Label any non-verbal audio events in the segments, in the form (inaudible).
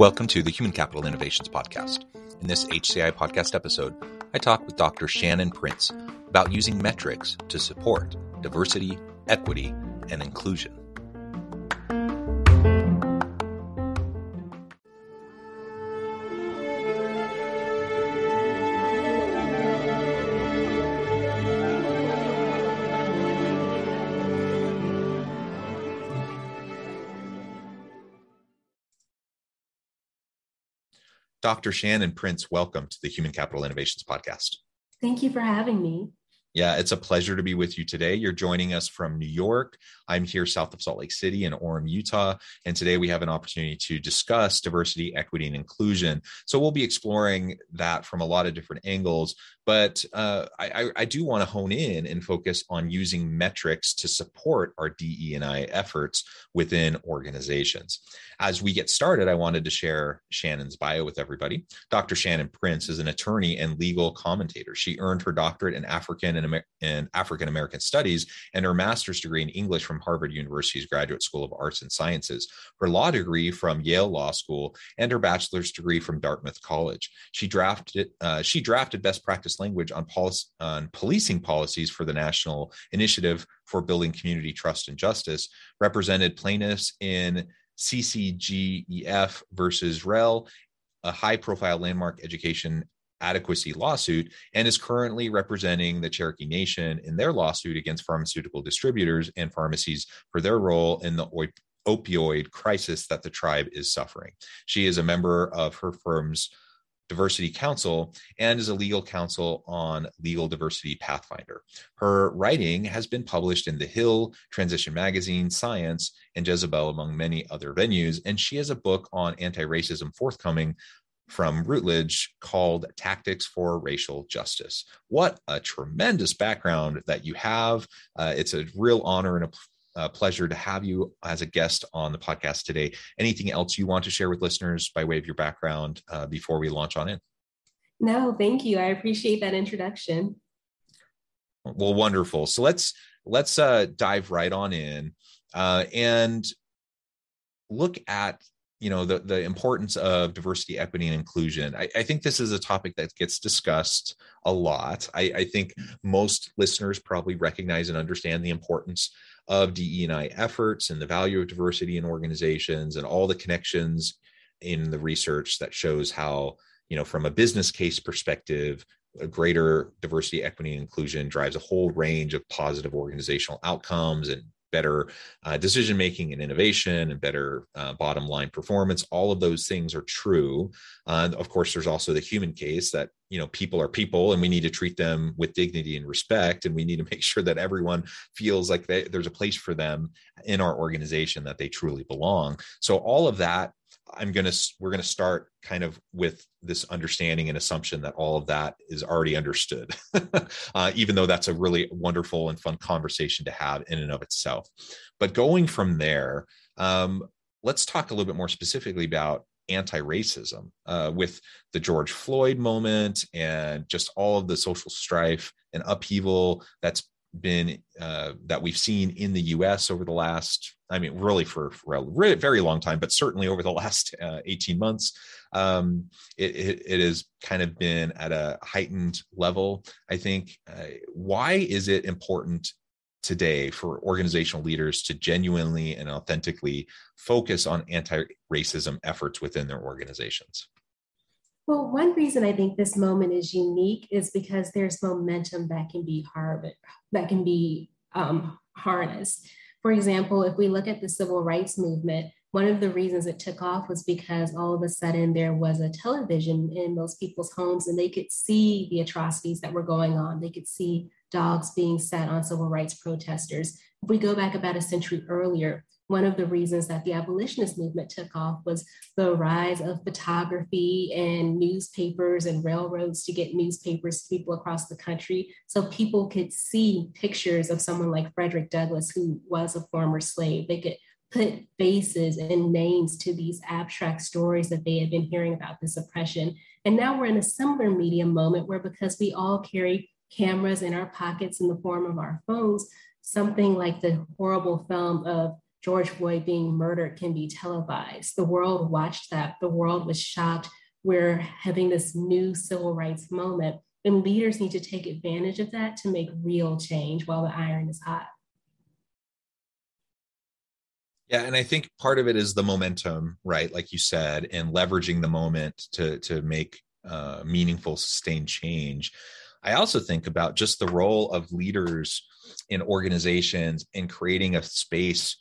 Welcome to the Human Capital Innovations Podcast. In this HCI podcast episode, I talk with Dr. Shannon Prince about using metrics to support diversity, equity, and inclusion. Dr. Shannon Prince, welcome to the Human Capital Innovations Podcast. Thank you for having me. Yeah, it's a pleasure to be with you today. You're joining us from New York. I'm here south of Salt Lake City in Orem, Utah. And today we have an opportunity to discuss diversity, equity, and inclusion. So we'll be exploring that from a lot of different angles. But uh, I, I, do want to hone in and focus on using metrics to support our DE&I efforts within organizations. As we get started, I wanted to share Shannon's bio with everybody. Dr. Shannon Prince is an attorney and legal commentator. She earned her doctorate in African and, Amer- and African American Studies and her master's degree in English from Harvard University's Graduate School of Arts and Sciences, her law degree from Yale Law School, and her bachelor's degree from Dartmouth College. She drafted uh, she drafted best practice language on, policy, on policing policies for the National Initiative for Building Community Trust and Justice, represented plaintiffs in CCJEF versus Rell, a high profile landmark education adequacy lawsuit, and is currently representing the Cherokee Nation in their lawsuit against pharmaceutical distributors and pharmacies for their role in the opioid crisis that the tribe is suffering. She is a member of her firm's Diversity Council and is a legal counsel on Legal Diversity Pathfinder. Her writing has been published in The Hill, Transition Magazine, Science, and Jezebel, among many other venues. And she has a book on anti racism forthcoming from Routledge called Tactics for Racial Justice. What a tremendous background that you have. Uh, it's a real honor and a uh, pleasure to have you as a guest on the podcast today. Anything else you want to share with listeners by way of your background uh, before we launch on in? No, thank you. I appreciate that introduction. Well, wonderful. So let's let's uh, dive right on in uh, and look at you know the the importance of diversity equity and inclusion I, I, think this is a topic that gets discussed a lot I, I think most listeners probably recognize and understand the importance of DE&I efforts and the value of diversity in organizations and all the connections in the research that shows how, you know, from a business case perspective, a greater diversity, equity, and inclusion drives a whole range of positive organizational outcomes and better uh, decision making and innovation and better uh, bottom line performance. All of those things are true. Uh, of course there's also the human case that you know people are people and we need to treat them with dignity and respect and we need to make (laughs) sure that everyone feels like they, there's a place for them in our organization that they truly belong. So all of that I'm going to, we're going to start kind of with this understanding and assumption that all of that is already understood, (laughs) uh, even though that's a really wonderful and fun conversation to have in and of itself. But going from there, um, let's talk a little bit more specifically about anti-racism uh, with the George Floyd moment and just all of the social strife and upheaval that's been uh, that we've seen in the U.S. over the last, I mean, really for, for a very long time, but certainly over the (laughs) last uh, 18 months, um, it, it, it, has kind of been at a heightened level. I think. Uh, why is it important today for organizational leaders to genuinely and authentically focus on anti-racism efforts within their organizations? Well, one reason I think this moment is unique is because there's momentum that can be hard, that can be um, harnessed. For example, if we look at the civil rights movement, one of the reasons it took off was because all of a sudden there was a television in most people's homes and they could see the atrocities that were going on. They could see dogs being set on civil rights protesters. If we go back about a century earlier, one of the reasons that the abolitionist movement took off was the rise of photography and newspapers and railroads to get newspapers to people across the country so people could see pictures of someone like Frederick Douglass, who was a former slave. They could put faces and names to these abstract stories that they had been hearing about this oppression. And now we're in a similar media moment where because we all carry cameras in our pockets in the form of our phones, something like the horrible film of George Floyd being murdered can be televised. The world watched that. The world was shocked. We're having this new civil rights moment, and leaders need to take advantage of that to make real change while the iron is hot. Yeah, and I think part of it is the momentum, right? Like you said, and leveraging the moment to to make uh, meaningful, sustained change. I also think about just the role of leaders in organizations in creating a space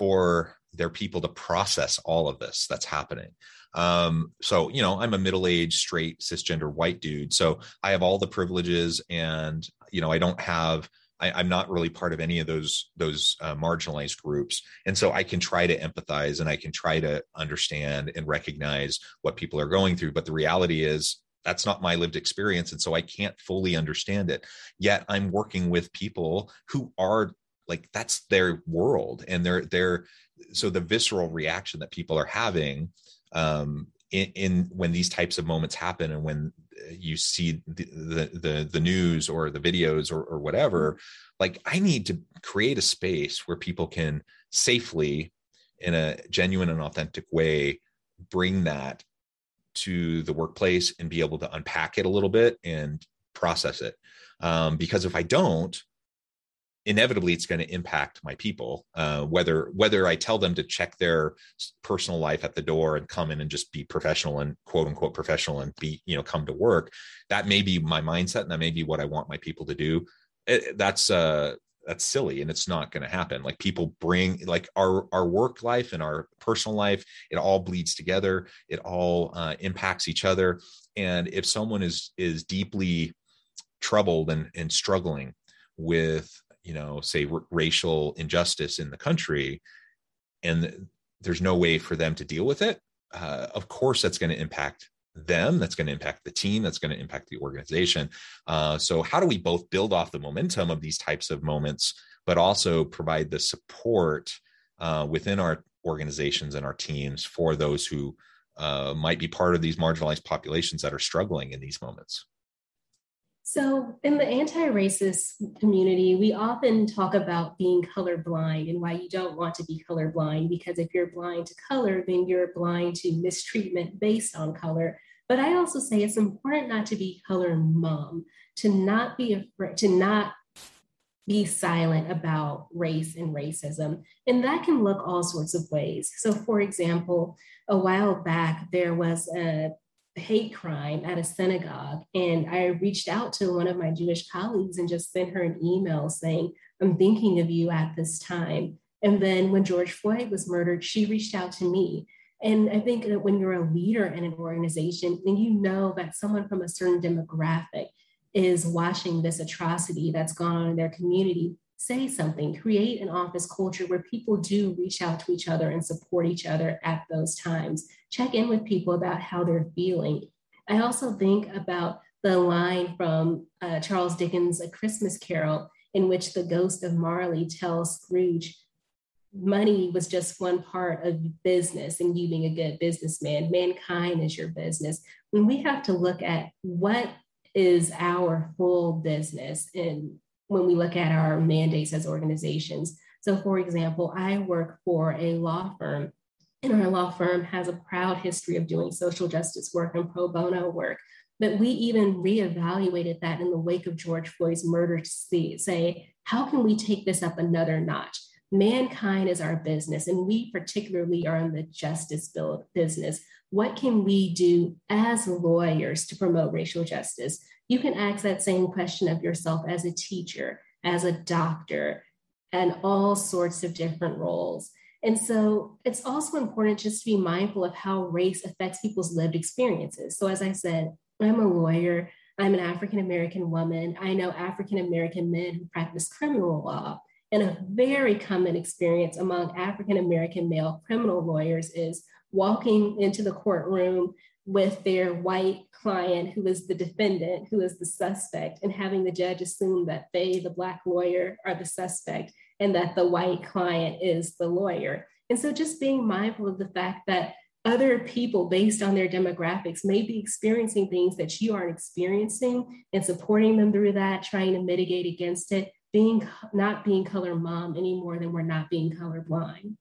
for their people to process all of this that's happening. Um, so, you know, I'm a middle aged, straight, cisgender white dude. So I have all the privileges and, you know, I don't have, I, am not really part of any of those those uh, marginalized groups, and so I can try to empathize and I can try to understand and recognize what people are going through. But the reality is, that's not my lived experience, and so I can't fully understand it. Yet I'm working with people who are like that's their world and they're they're so the visceral reaction that people are having um in, in when these types of moments happen and when you see the the the, the news or the videos or, or whatever like i need to create a space where people can safely in a genuine and authentic way bring that to the workplace and be able to unpack it a little bit and process it. Um, because if i don't inevitably it's going to impact my people uh, whether whether i tell them to check their personal life at the door and come in and just be professional and quote unquote professional and be you know come to work that may be my mindset and that may be what i want my people to do. It, eh, that's uh that's silly and it's not going to happen. Like people bring like our our work life and our personal life it all bleeds together. It all uh, impacts each other. And if someone is is deeply troubled and and struggling with you know say r- racial injustice in the country and there's no way for them to deal with it uh, of course that's going to impact them that's going to impact the team that's going to impact the organization. Uh, so how do we both build off the momentum of these types of moments but also provide the support uh, within our organizations and our teams for those who uh, might be part of these marginalized populations that are struggling in these moments so, in the anti racist community, we often talk about being colorblind and why you don't want to be colorblind because if you're blind to color, then you're blind to mistreatment based on color. But I also say it's important not to be color mum, to not be afraid, to not be silent about race and racism. And that can look all sorts of ways. So, for example, a while back, there was a hate crime at a synagogue. And I reached out to one of my Jewish colleagues and just sent her an email saying, I'm thinking of you at this time. And then when George Floyd was murdered, she reached out to me. And I think that when you're a leader in an organization and you know that someone from a certain demographic is watching this atrocity that's gone on in their community, say something, create an office culture where people do reach out to each other and support each other at those times. Check in with people about how they're feeling. I also think about the line from uh, Charles Dickens' A Christmas Carol, in which the ghost of Marley tells Scrooge, money was just one part of business and you being a good businessman. Mankind is your business. When we have to look at what is our full business and when we look at our mandates as organizations. So, for example, I work for a law firm, and our law firm has a proud history of doing social justice work and pro bono work. But we even reevaluated that in the wake of George Floyd's murder to see, say, how can we take this up another notch? Mankind is our business, and we particularly are in the justice business. What can we do as lawyers to promote racial justice? you can ask that same question of yourself as a teacher, as a doctor, and all sorts of different roles. And so it's also important just to be mindful of how race affects people's lived experiences. So, as I said, I'm a lawyer, I'm an African American woman. I know African American men who practice criminal law. And a very common experience among African American male criminal lawyers is walking into the courtroom with their white client, who is the defendant, who is the suspect, and having the judge assume that they, the Black lawyer, are the suspect and that the white client is the lawyer. And so just being mindful of the fact that other people, based on their demographics, may be experiencing things that you aren't experiencing and supporting them through that, trying to mitigate against it, being not being color mom any more than we're not being color blind.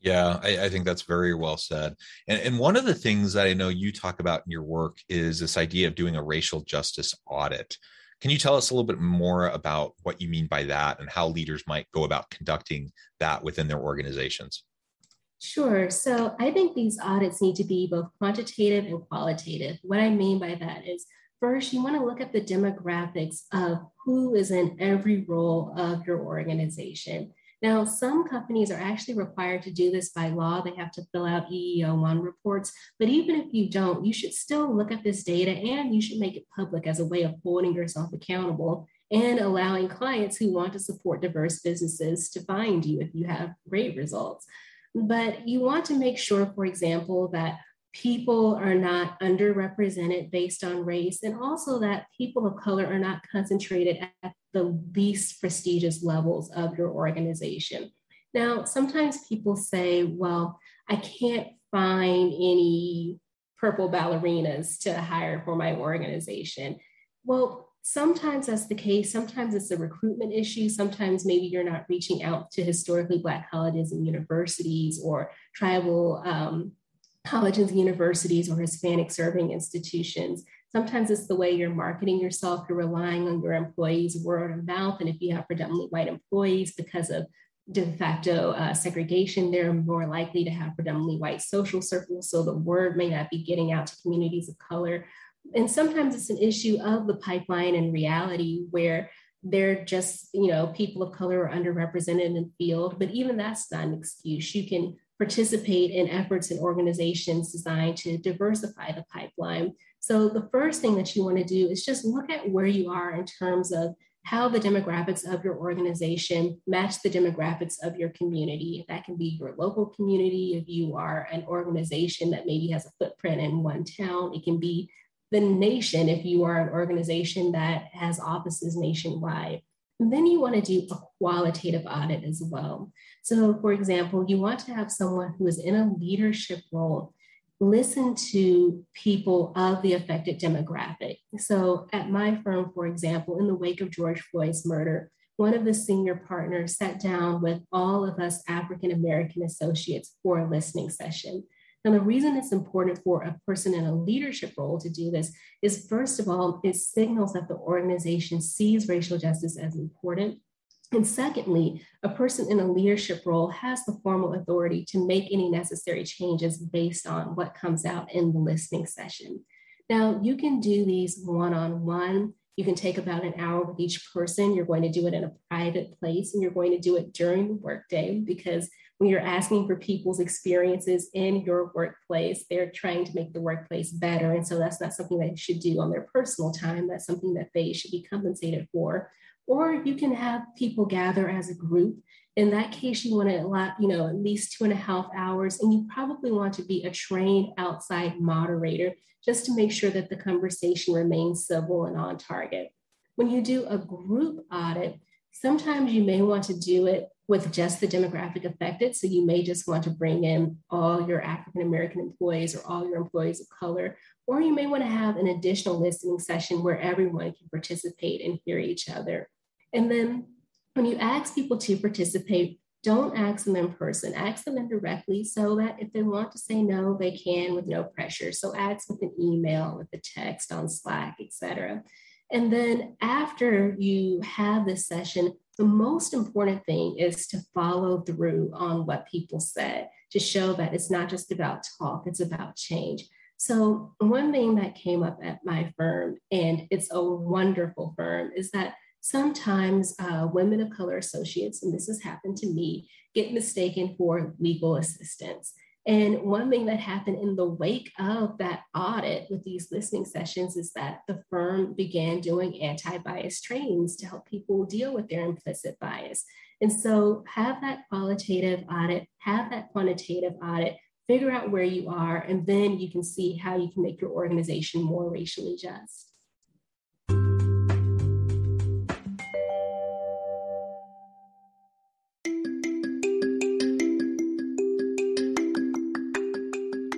Yeah, I, I, think that's very well said. And, and one of the things that I know you talk about in your work is this idea of doing a racial justice audit. Can you tell us a little bit more about what you mean by that and how leaders might go about conducting that within their organizations? Sure. So I think these audits need to be both quantitative and qualitative. What I mean by that is first, you want to look at the demographics of who is in every role of your organization. Now, some companies are actually required to do this by law. They have to fill out EEO1 reports. But even if you don't, you should still look at this data and you should make it public as a way of holding yourself accountable and allowing clients who want to support diverse businesses to find you if you have great results. But you want to make sure, for example, that people are not underrepresented based on race, and also that people of color are not concentrated at the least prestigious levels of your organization. Now, sometimes people say, well, I can't find any purple ballerinas to hire for my organization. Well, sometimes that's the case. Sometimes it's a recruitment issue. Sometimes maybe you're not reaching out to historically Black colleges and universities or tribal um, colleges universities or Hispanic serving institutions. Sometimes it's the way you're marketing yourself, you're relying on your employees' word of mouth. And if you have predominantly white employees, because of de facto uh, segregation, they're more likely to have predominantly white social circles. So the word may not be getting out to communities of color. And sometimes it's an issue of the pipeline and reality where they're just, you know, people of color are underrepresented in the field. But even that's not an excuse. You can participate in efforts and organizations designed to diversify the pipeline. So the first thing that you want to do is just look at where you are in terms of how the demographics of your organization match the demographics of your community. That can be your local community if you are an organization that maybe has a footprint in one town. It can be the nation if you are an organization that has offices nationwide. Then you want to do a qualitative audit as well. So, for example, you want to have someone who is in a leadership role listen to people of the affected demographic. So, at my firm, for example, in the wake of George Floyd's murder, one of the senior partners sat down with all of us African American associates for a listening session. And the reason it's important for a person in a leadership role to do this is, first of all, it signals that the organization sees racial justice as important. And secondly, a person in a leadership role has the formal authority to make any necessary changes based on what comes out in the listening session. Now, you can do these one on one. You can take about an hour with each person. You're going to do it in a private place and you're going to do it during the workday because when you're asking for people's experiences in your workplace, they're trying to make the workplace better. And so that's not something that they should do on their personal time. That's something that they should be compensated for. Or you can have people gather as a group. In that case, you want to allow, you know, at least two and a half hours, and you probably want to be a trained outside moderator just to make sure that the conversation remains civil and on target. When you do a group audit, sometimes you may want to do it with just the demographic affected. So you may just want to bring in all your African American employees or all your employees of color, or you may want to have an additional listening session where everyone can participate and hear each other. And then when you ask people to participate, don't ask them in person, ask them indirectly so that if they want to say no, they can with no pressure. So ask with an email, with a text on Slack, etc. And then after you have this session, the most important thing is to follow through on what people said to show that it's not just about talk, it's about change. So, one thing that came up at my firm, and it's a wonderful firm, is that sometimes uh, women of color associates, and this has happened to me, get mistaken for legal assistants. And one thing that happened in the wake of that audit with these listening sessions is that the firm began doing anti bias trainings to help people deal with their implicit bias. And so, have that qualitative audit, have that quantitative audit, figure out where you are, and then you can see how you can make your organization more racially just.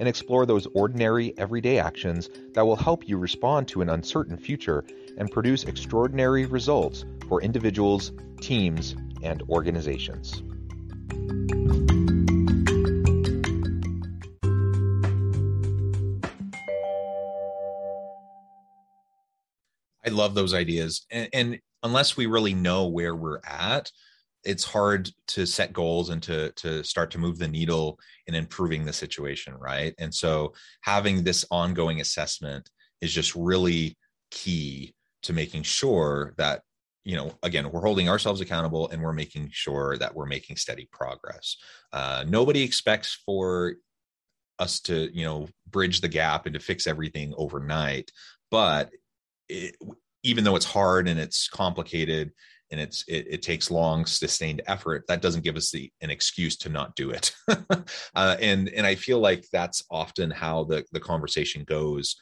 and explore those ordinary, everyday actions that will help you respond to an uncertain future and produce extraordinary results for individuals, teams, and organizations. I love those ideas. And, and, unless we really know where we're at, it's hard to set goals and to to start to move the needle in improving the situation right? And so having this ongoing assessment is just really key to making sure that you know again we're holding ourselves accountable and we're making sure that we're making steady progress. Uh, nobody expects for us to you know bridge the gap and to fix everything overnight but it, even though it's hard and it's complicated and it's it, it, takes long sustained effort that doesn't give us the an excuse to not do it. (laughs) Uh, and and i feel like that's often how the the conversation goes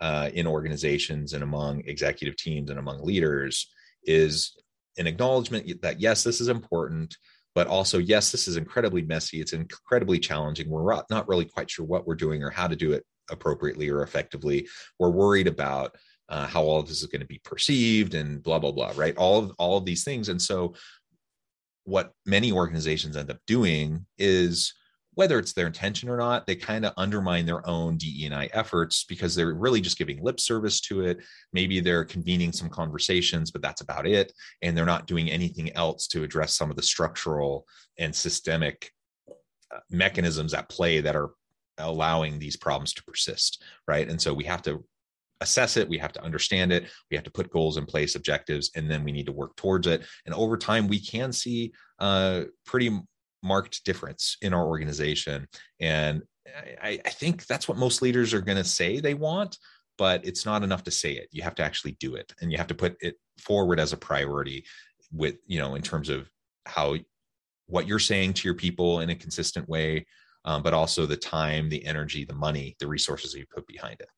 uh, in organizations and among executive teams and among leaders is an acknowledgement that yes this is important but also yes this is incredibly messy. It's incredibly challenging. We're not really quite sure what we're doing or how to do it appropriately or effectively. We're worried about uh, how all of this is going to be perceived and blah blah blah right? All of all of these things. And so what many organizations end up doing is whether it's their intention or not they kind of undermine their own DE&I efforts because they're really just giving lip service to it. Maybe they're convening some conversations but that's about it. And they're not doing anything else to address some of the structural and systemic uh, mechanisms at play that are allowing these problems to persist right? And so we have to assess it we have to understand it we have to put goals in place objectives and then we need to work towards it. And over time we can see a pretty marked difference in our organization. And I, I think that's what most leaders are going to say they want but it's not enough to say it. You have to actually do it and you have to put it forward as a priority with you know in terms of how what you're saying to your people in a consistent way um, but also the time the energy the money the resources you put behind it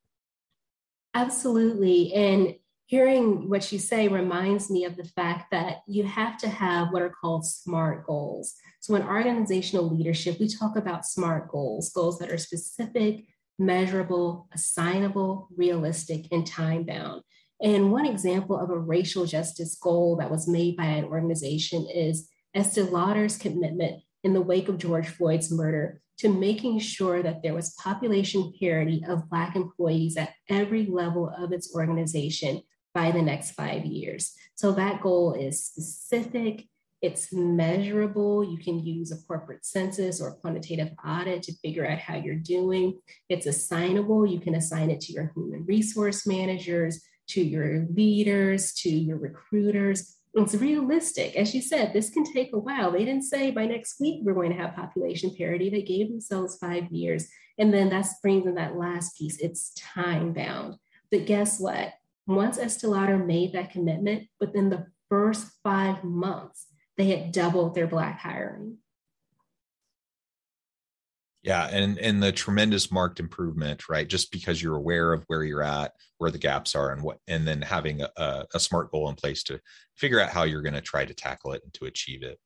Absolutely. And hearing what you say reminds me of the fact that you have to have what are called SMART goals. So, in organizational leadership, we talk about SMART goals, goals that are specific, measurable, assignable, realistic, and time bound. And one example of a racial justice goal that was made by an organization is Estee Lauder's commitment in the wake of George Floyd's murder to making sure that there was population parity of Black employees at every level of its organization by the next five years. So that goal is specific, it's measurable. You can use a corporate census or quantitative audit to figure out how you're doing. It's assignable. You can assign it to your human resource managers, to your leaders, to your recruiters, it's realistic. As you said, this can take a while. They didn't say by next week we're going to have population parity. They gave themselves five years. And then that brings in that last piece it's time bound. But guess what? Once Estee Lauder made that commitment, within the first five months, they had doubled their Black hiring. Yeah, and and the tremendous marked improvement, right? Just because you're aware of where you're at, where the gaps are, and what, and then having a, a smart goal in place to figure out how you're going to try to tackle it and to achieve it.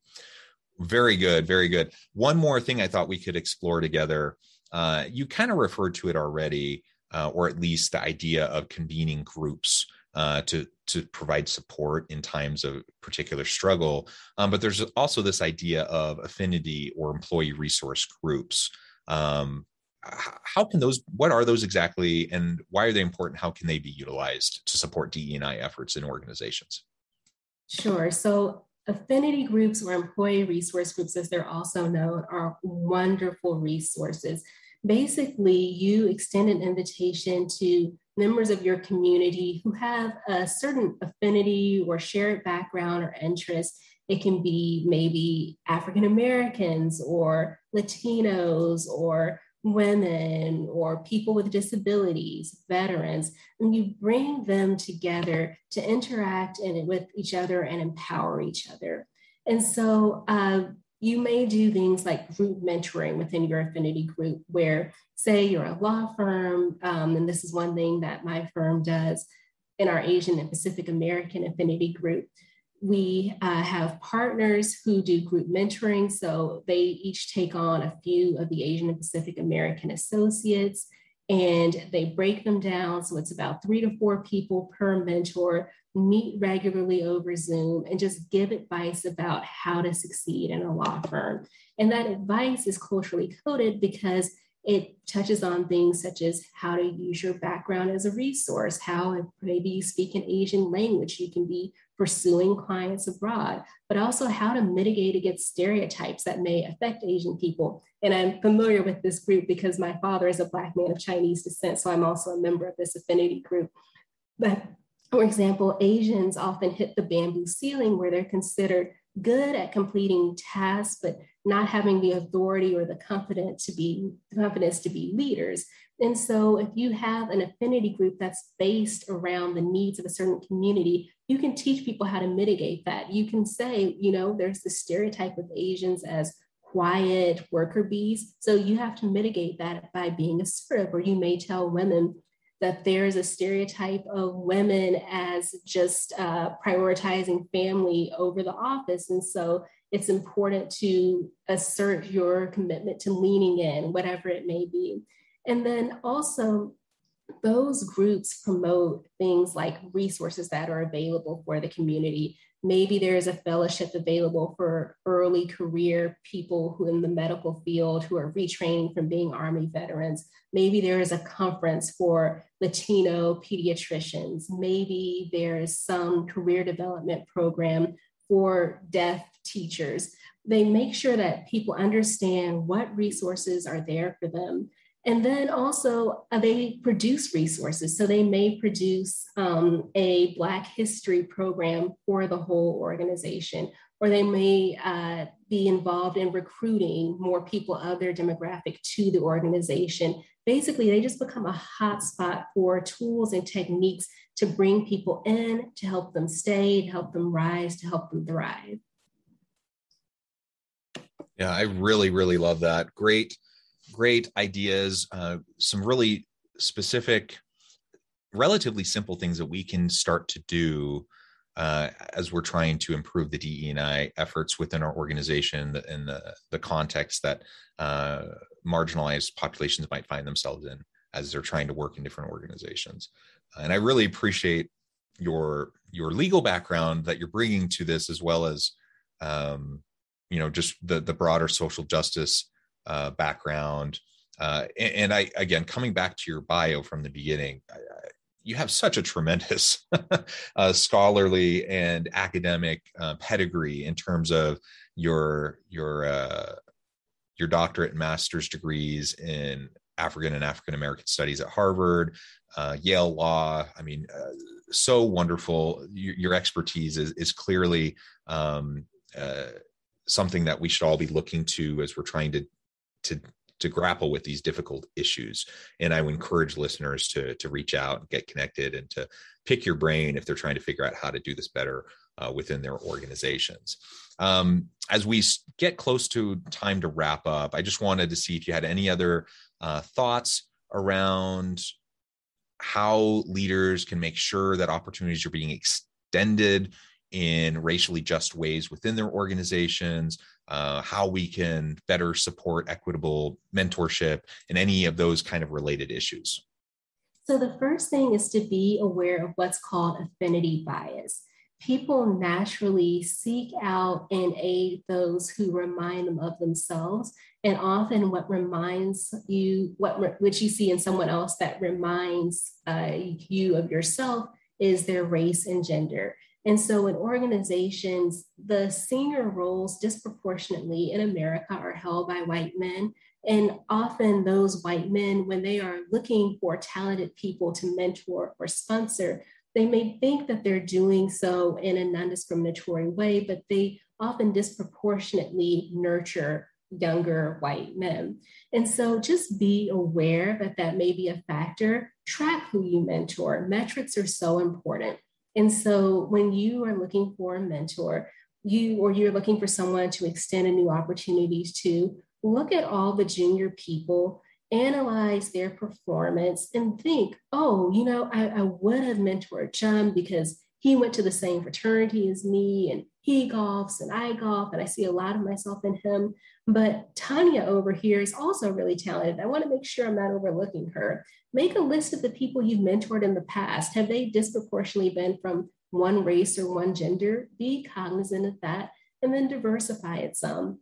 Very good, very good. One more thing I thought we could explore together. Uh, you kind of referred to it already, uh, or at least the idea of convening groups uh, to to provide support in times of particular struggle. Um, but there's also this idea of affinity or employee resource groups. Um, how can those? What are those exactly, and why are they important? How can they be utilized to support DEI efforts in organizations? Sure. So affinity groups or employee resource groups, as they're also known, are wonderful resources. Basically, you extend an invitation to members of your community who have a certain affinity or shared background or interest. It can be maybe African Americans or Latinos or women or people with disabilities, veterans, and you bring them together to interact in, with each other and empower each other. And so uh, you may do things like group mentoring within your affinity group, where, say, you're a law firm, um, and this is one thing that my firm does in our Asian and Pacific American affinity group. We uh, have partners who do group mentoring. So they each take on a few of the Asian and Pacific American associates and they break them down. So it's about three to four people per mentor meet regularly over Zoom and just give advice about how to succeed in a law firm. And that advice is culturally coded because it touches on things such as how to use your background as a resource, how if maybe you speak an Asian language, you can be pursuing clients abroad, but also how to mitigate against stereotypes that may affect Asian people. And I'm familiar with this group because my father is a Black man of Chinese descent, so I'm also a member of this affinity group. But for example, Asians often hit the bamboo ceiling where they're considered good at completing tasks, but not having the authority or the confidence to be confidence to be leaders. And so if you have an affinity group that's based around the needs of a certain community, you can teach people how to mitigate that. You can say, you know, there's the stereotype of Asians as quiet worker bees. So you have to mitigate that by being assertive, or you may tell women, that there's a stereotype of women as just uh, prioritizing family over the office. And so it's important to assert your commitment to leaning in, whatever it may be. And then also, those groups promote things like resources that are available for the community Maybe there is a fellowship available for early career people who in the medical field who are retraining from being Army veterans. Maybe there is a conference for Latino pediatricians. Maybe there is some career development program for deaf teachers. They make sure that people understand what resources are there for them and then also, uh, they produce resources. So they may produce um, a Black history program for the whole organization, or they may uh, be involved in recruiting more people of their demographic to the organization. Basically, they just become a hotspot for tools and techniques to bring people in, to help them stay, to help them rise, to help them thrive. Yeah, I really, really love that. Great great ideas, uh, some really specific, relatively simple things that we can start to do uh, as we're trying to improve the DEI efforts within our organization and the, the context that uh, marginalized populations might find themselves in as they're trying to work in different organizations. And I really appreciate your your legal background that you're bringing to this, as well as um, you know just the the broader social justice uh, background. Uh, and, I, again, coming back to your bio from the beginning, I, I, you have such a tremendous (laughs) uh, scholarly and academic uh, pedigree in terms of your your uh, your doctorate and master's degrees in African and African American studies at Harvard, uh, Yale Law. I mean, uh, so wonderful. Your, your, expertise is, is clearly um, uh, something that we should all be looking to as we're trying to to to grapple with these difficult issues and i would encourage listeners to to reach out and get connected and to pick your brain if they're trying to figure out how to do this better uh, within their organizations. Um, as we get close to time to wrap up, I just wanted to see if you had any other uh, thoughts around how leaders can make sure that opportunities are being extended in racially just ways within their organizations, uh, how we can better support equitable mentorship, and any of those kind of related issues. So, the first thing is to be aware of what's called affinity bias people naturally seek out and aid those who remind them of themselves. And often, what reminds you, what which you see in someone else that reminds uh, you of yourself, is their race and gender. And so, in organizations, the senior roles disproportionately in America are held by white men. And often, those white men, when they are looking for talented people to mentor or sponsor, they may think that they're doing so in a non discriminatory way, but they often disproportionately nurture younger white men. And so just be aware that that may be a factor. Track who you mentor. Metrics are so important. And so when you are looking for a mentor, you or you're looking for someone to extend a new opportunities to, look at all the junior people analyze their performance and think, oh, you know, I, I would have mentored John because he went to the same fraternity as me and he golfs and I golf and I see a lot of myself in him. But Tanya over here is also really talented. I want to make sure I'm not overlooking her. Make a list of the people you've mentored in the past. Have they disproportionately been from one race or one gender? Be cognizant of that and then diversify it some.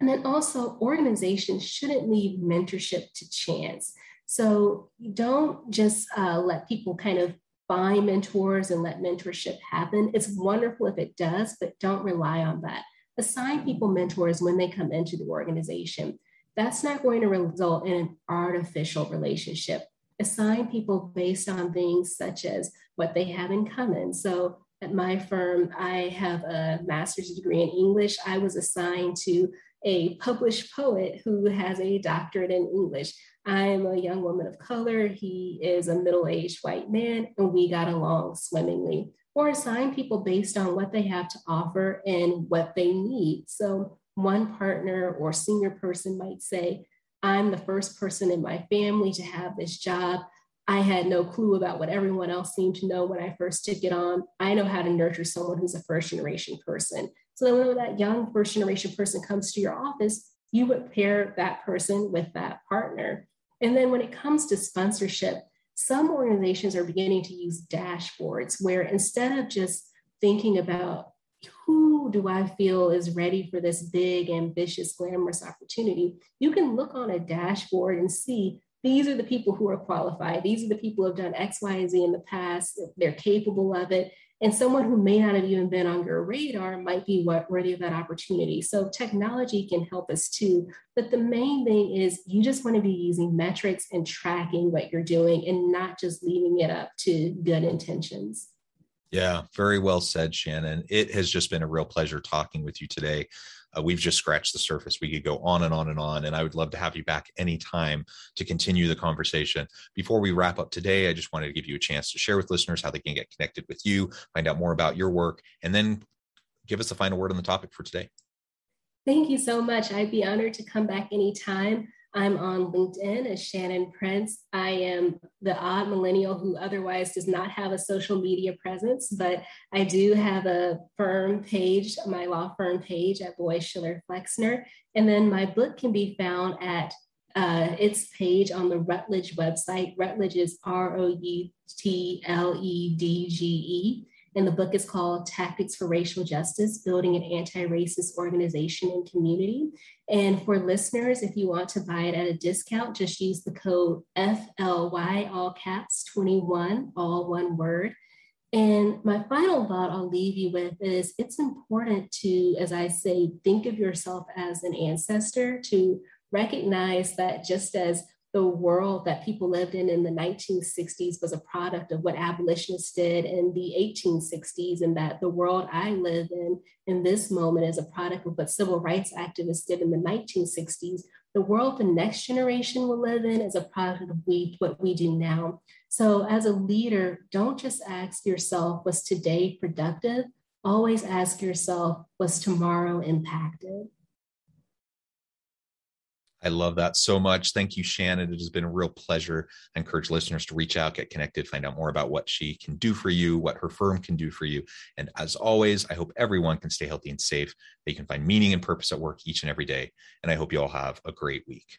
And then also, organizations shouldn't leave mentorship to chance. So don't just uh, let people kind of find mentors and let mentorship happen. It's wonderful if it does, but don't rely on that. Assign people mentors when they come into the organization. That's not going to result in an artificial relationship. Assign people based on things such as what they have in common. So at my firm, I have a master's degree in English. I was assigned to a published poet who has a doctorate in English. I'm a young woman of color. He is a middle aged white man, and we got along swimmingly. Or assign people based on what they have to offer and what they need. So, one partner or senior person might say, I'm the first person in my family to have this job. I had no clue about what everyone else seemed to know when I first took it on. I know how to nurture someone who's a first generation person. So then when that young first generation person comes to your office, you would pair that person with that partner. And then when it comes to sponsorship, some organizations are beginning to use dashboards where instead of just thinking about who do I feel is ready for this big, ambitious, glamorous opportunity, you can look on a dashboard and see these are the people who are qualified. These are the people who have done X, Y, and Z in the past. They're capable of it. And someone who may not have even been on your radar might be worthy of that opportunity. So technology can help us too. But the main thing is you just want to be using metrics and tracking what you're doing and not just leaving it up to good intentions. Yeah, very well said, Shannon. It has just been a real pleasure talking with you today. Uh, we've just scratched the surface. We could go on and on and on. And I would love to have you back anytime to continue the conversation. Before we wrap up today, I just wanted to give you a chance to share with listeners how they can get connected with you, find out more about your work, and then give us a final word on the topic for today. Thank you so much. I'd be honored to come back anytime. I'm on LinkedIn as Shannon Prince. I am the odd millennial who otherwise does not have a social media presence, but I do have a firm page, my law firm page at Boies Schiller Flexner. And then my book can be found at uh, its page on the Routledge website. Routledge is R O U T L E D G E. And the book is called Tactics for Racial Justice Building an Anti Racist Organization and Community. And for listeners, if you want to buy it at a discount, just use the code FLY, all caps 21, all one word. And my final thought I'll leave you with is it's important to, as I say, think of yourself as an ancestor, to recognize that just as the world that people lived in in the 1960s was a product of what abolitionists did in the 1860s, and that the world I live in in this moment is a product of what civil rights activists did in the 1960s. The world the next generation will live in is a product of we, what we do now. So, as a leader, don't just ask yourself, was today productive? always ask yourself, was tomorrow impacted? I love that so much. Thank you, Shannon. It has been a real pleasure. I encourage listeners to reach out, get connected, find out more about what she can do for you, what her firm can do for you. And as always, I hope everyone can stay healthy and safe, that you can find meaning and purpose at work each and every day. And I hope you all have a great week.